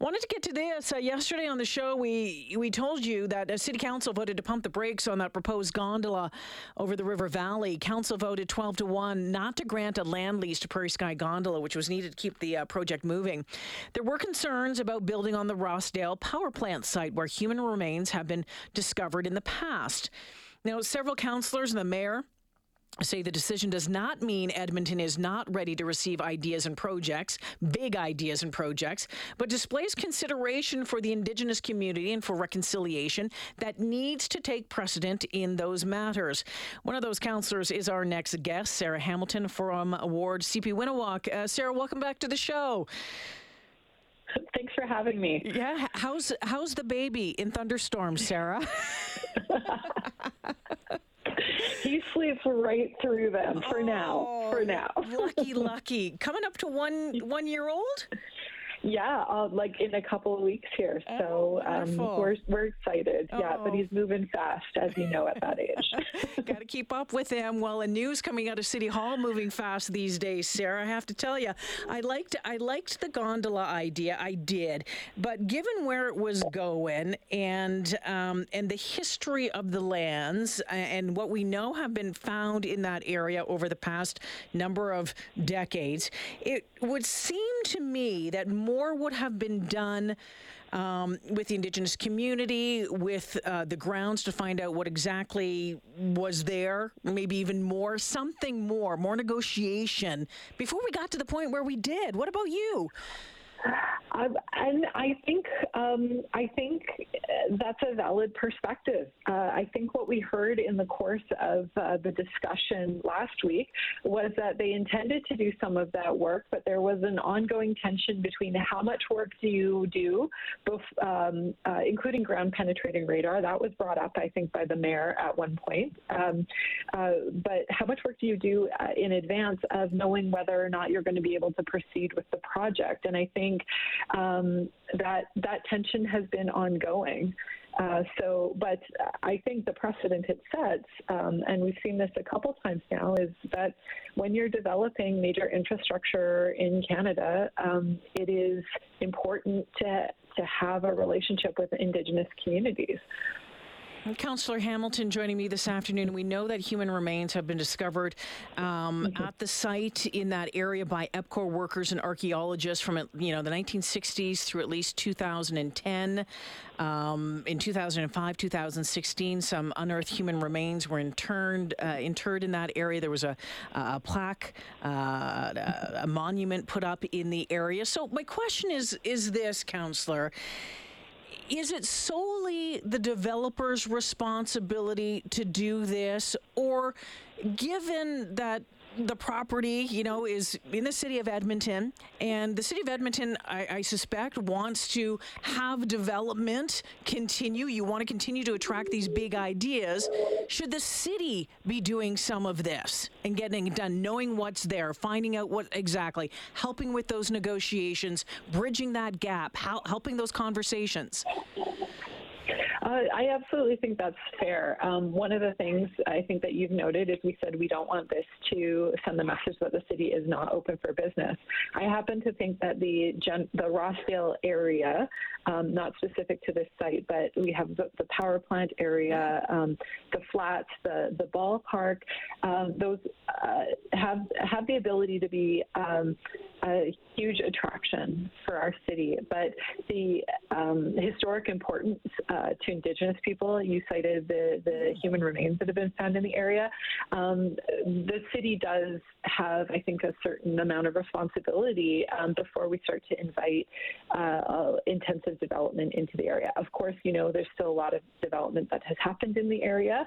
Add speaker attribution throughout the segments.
Speaker 1: Wanted to get to this. Uh, yesterday on the show, we we told you that a city council voted to pump the brakes on that proposed gondola over the River Valley. Council voted 12 to 1 not to grant a land lease to Prairie Sky Gondola, which was needed to keep the uh, project moving. There were concerns about building on the Rossdale power plant site where human remains have been discovered in the past. Now, several councillors and the mayor say the decision does not mean Edmonton is not ready to receive ideas and projects, big ideas and projects, but displays consideration for the Indigenous community and for reconciliation that needs to take precedent in those matters. One of those councillors is our next guest, Sarah Hamilton from Ward sipiwiyiniwak. Uh, Sarah, welcome back to the show.
Speaker 2: Thanks for having me.
Speaker 1: Yeah, how's how's the baby in thunderstorms, Sarah?
Speaker 2: he sleeps right through them for oh, now. For oh, now.
Speaker 1: lucky, lucky. Coming up to one one year old.
Speaker 2: Yeah, uh, like in a couple of weeks here. So oh, um, we're we're excited. Oh. Yeah, but he's oh. moving fast, as you know, at that age.
Speaker 1: Got to keep up with him. Well, the news coming out of City Hall moving fast these days, Sarah. I have to tell you, I liked I liked the gondola idea. I did, but given where it was going and um, and the history of the lands and what we know have been found in that area over the past number of decades, it would seem to me that more more would have been done um, with the Indigenous community, with uh, the grounds to find out what exactly was there, maybe even more, something more, more negotiation before we got to the point where we did. What about you?
Speaker 2: Um, and I think um, I think that's a valid perspective. Uh, I think what we heard in the course of uh, the discussion last week was that they intended to do some of that work, but there was an ongoing tension between how much work do you do, um, uh, including ground penetrating radar. That was brought up, I think, by the mayor at one point. Um, uh, but how much work do you do uh, in advance of knowing whether or not you're going to be able to proceed with the project? And I think um, that that tension has been ongoing. Uh, so, but I think the precedent it sets, um, and we've seen this a couple times now, is that when you're developing major infrastructure in Canada, um, it is important to to have a relationship with Indigenous communities.
Speaker 1: Councillor Hamilton joining me this afternoon. We know that human remains have been discovered um, mm-hmm. at the site in that area by EPCOR workers and archaeologists from you know the 1960s through at least 2010. Um, in 2005, 2016, some unearthed human remains were interned uh, interred in that area. There was a, a plaque, uh, a monument put up in the area. So my question is: Is this, Councillor? Is it solely the developer's responsibility to do this, or given that the property, you know, is in the city of Edmonton, and the city of Edmonton, I, I, suspect, wants to have development continue. You want to continue to attract these big ideas. Should the city be doing some of this and getting it done, knowing what's there, finding out what exactly, helping with those negotiations, bridging that gap, how, helping those conversations?
Speaker 2: Uh, I absolutely think that's fair. Um, one of the things I think that you've noted is we said we don't want this to send the message that the city is not open for business. I happen to think that the Gen- the Rossdale area, um, not specific to this site, but we have the, the power plant area, um, the flats, the the ballpark. Um, those uh, have have the ability to be um, a huge attraction for our city. But the um, historic importance uh, to Indigenous people, you cited the, the human remains that have been found in the area. Um, the city does have, I think, a certain amount of responsibility um, before we start to invite uh, intensive development into the area. Of course, you know, there's still a lot of development that has happened in the area,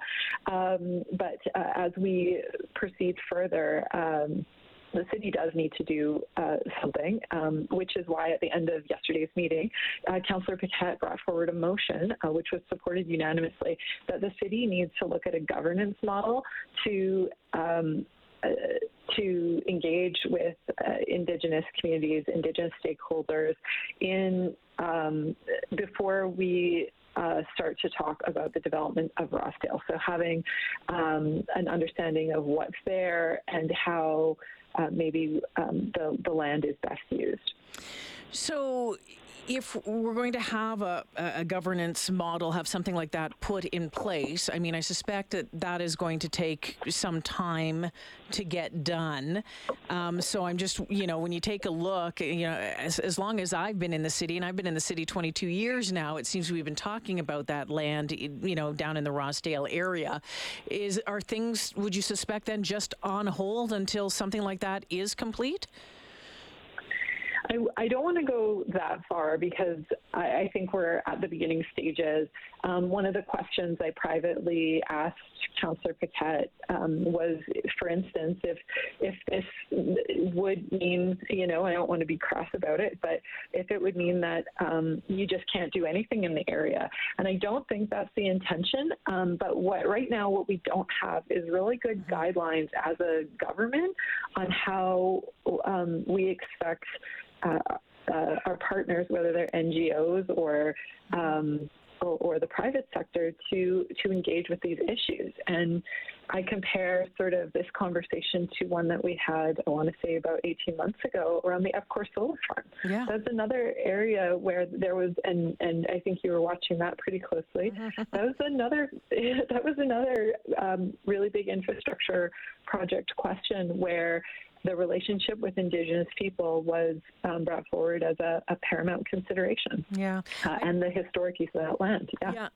Speaker 2: um, but uh, as we proceed further, um, the city does need to do uh, something, um, which is why at the end of yesterday's meeting, uh, Councillor Paquette brought forward a motion, uh, which was supported unanimously, that the city needs to look at a governance model to um, uh, to engage with uh, Indigenous communities, Indigenous stakeholders in um, before we uh, start to talk about the development of Rossdale. So having um, an understanding of what's there and how uh, maybe um, the, the land is best used.
Speaker 1: So if we're going to have a, a governance model, have something like that put in place, I mean, I suspect that that is going to take some time to get done. Um, so I'm just, you know, when you take a look, you know, as, as long as I've been in the city, and I've been in the city 22 years now, it seems we've been talking about that land, you know, down in the Rossdale area. Is are things? Would you suspect then just on hold until something like that is complete?
Speaker 2: I, I don't want to go that far because I, I think we're at the beginning stages. Um, one of the questions I privately asked Councillor Paquette um, was, for instance, if if this would mean, you know, I don't want to be cross about it, but if it would mean that um, you just can't do anything in the area, and I don't think that's the intention. Um, but what right now, what we don't have is really good mm-hmm. guidelines as a government on how um, we expect uh, uh, our partners, whether they're NGOs or, um, or, or the private sector, to to engage with these issues. And I compare sort of this conversation to one that we had, I want to say about 18 months ago around the Epcor solar farm. Yeah. That's another area where there was, and, and I think you were watching that pretty closely. that was another, that was another um, really big infrastructure project question where the relationship with Indigenous people was um, brought forward as a, a, paramount consideration.
Speaker 1: Yeah.
Speaker 2: Uh, and the historic use of that land. Yeah.
Speaker 1: yeah.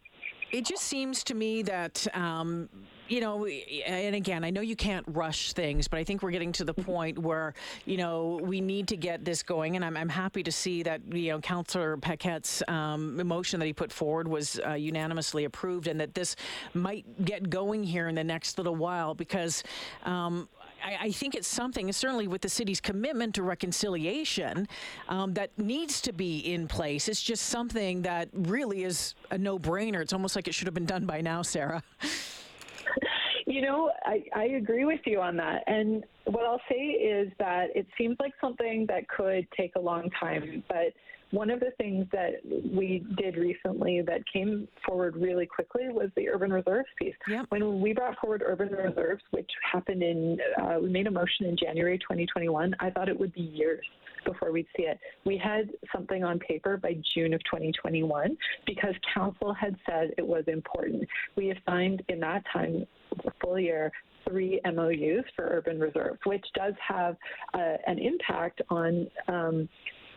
Speaker 1: It just seems to me that, um, you know, and again, I know you can't rush things, but I think we're getting to the mm-hmm. point where, you know, we need to get this going. And I'm, I'm happy to see that, you know, Councillor Paquette's um, motion that he put forward was uh, unanimously approved and that this might get going here in the next little while because um, I, I, think it's something, certainly with the city's commitment to reconciliation, um, that needs to be in place. It's just something that really is a no brainer. It's almost like it should have been done by now, Sarah.
Speaker 2: You know, I, I agree with you on that. And what I'll say is that it seems like something that could take a long time, but one of the things that we did recently that came forward really quickly was the urban reserves piece. Yep. When we brought forward urban reserves, which happened in, uh, we made a motion in January 2021, I thought it would be years before we'd see it. We had something on paper by June of 2021 because council had said it was important. We assigned in that time, a full year, three MOUs for urban reserves, which does have uh, an impact on um,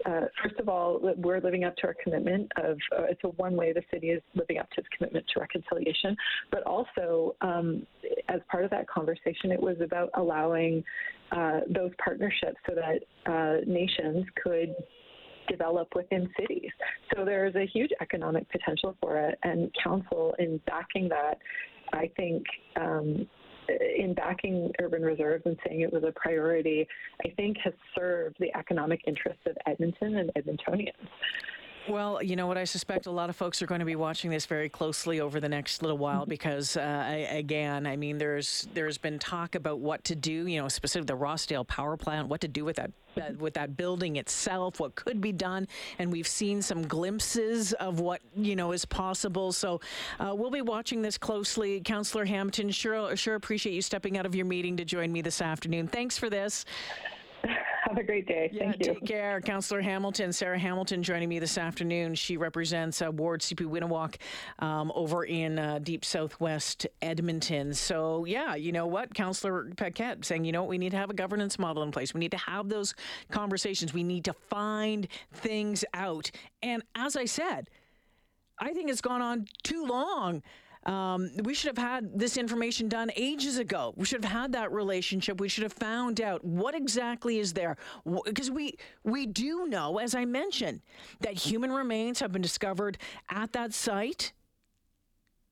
Speaker 2: uh, first of all, we're living up to our commitment of uh, it's a one way the city is living up to its commitment to reconciliation, but also um, as part of that conversation, it was about allowing uh, those partnerships so that uh, nations could develop within cities. So there's a huge economic potential for it, and council in backing that, I think. Um, in backing urban reserves and saying it was a priority, I think has served the economic interests of Edmonton and Edmontonians.
Speaker 1: Well, you know what? I suspect a lot of folks are going to be watching this very closely over the next little while mm-hmm. because, uh, I, again, I mean, there's there's been talk about what to do. You know, specifically the Rossdale power plant, what to do with that uh, with that building itself, what could be done, and we've seen some glimpses of what you know is possible. So uh, we'll be watching this closely. Councillor Hampton, sure, sure appreciate you stepping out of your meeting to join me this afternoon. Thanks for this.
Speaker 2: Have a great day.
Speaker 1: Yeah,
Speaker 2: Thank
Speaker 1: you. Take care. Councillor Hamilton, Sarah Hamilton joining me this afternoon. She represents uh, Ward sipiwiyiniwak um, over in uh, deep southwest Edmonton. So, yeah, you know what? Councillor Paquette saying, you know what? We need to have a governance model in place. We need to have those conversations. We need to find things out. And as I said, I think it's gone on too long. Um, we should have had this information done ages ago. We should have had that relationship. We should have found out what exactly is there, because we we do know, as I mentioned, that human remains have been discovered at that site.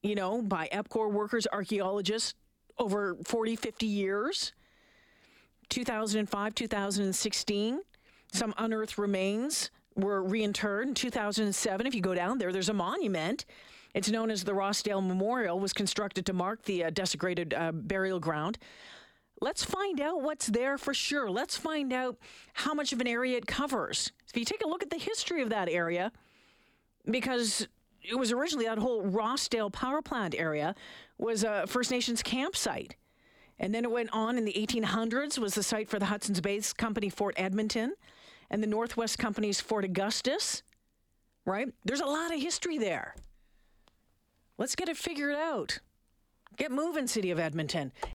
Speaker 1: You know, by EPCOR workers, archaeologists over 40, 50 years. 2005, 2016, some unearthed remains were reinterred in 2007. If you go down there, there's a monument it's known as the Rossdale Memorial, was constructed to mark the uh, desecrated uh, burial ground. Let's find out what's there for sure. Let's find out how much of an area it covers. If you take a look at the history of that area, because it was originally that whole Rossdale power plant area was a First Nations campsite. And then it went on in the 1800s was the site for the Hudson's Bay Company Fort Edmonton and the Northwest Company's Fort Augustus. right? There's a lot of history there. Let's get it figured out. Get moving, City of Edmonton.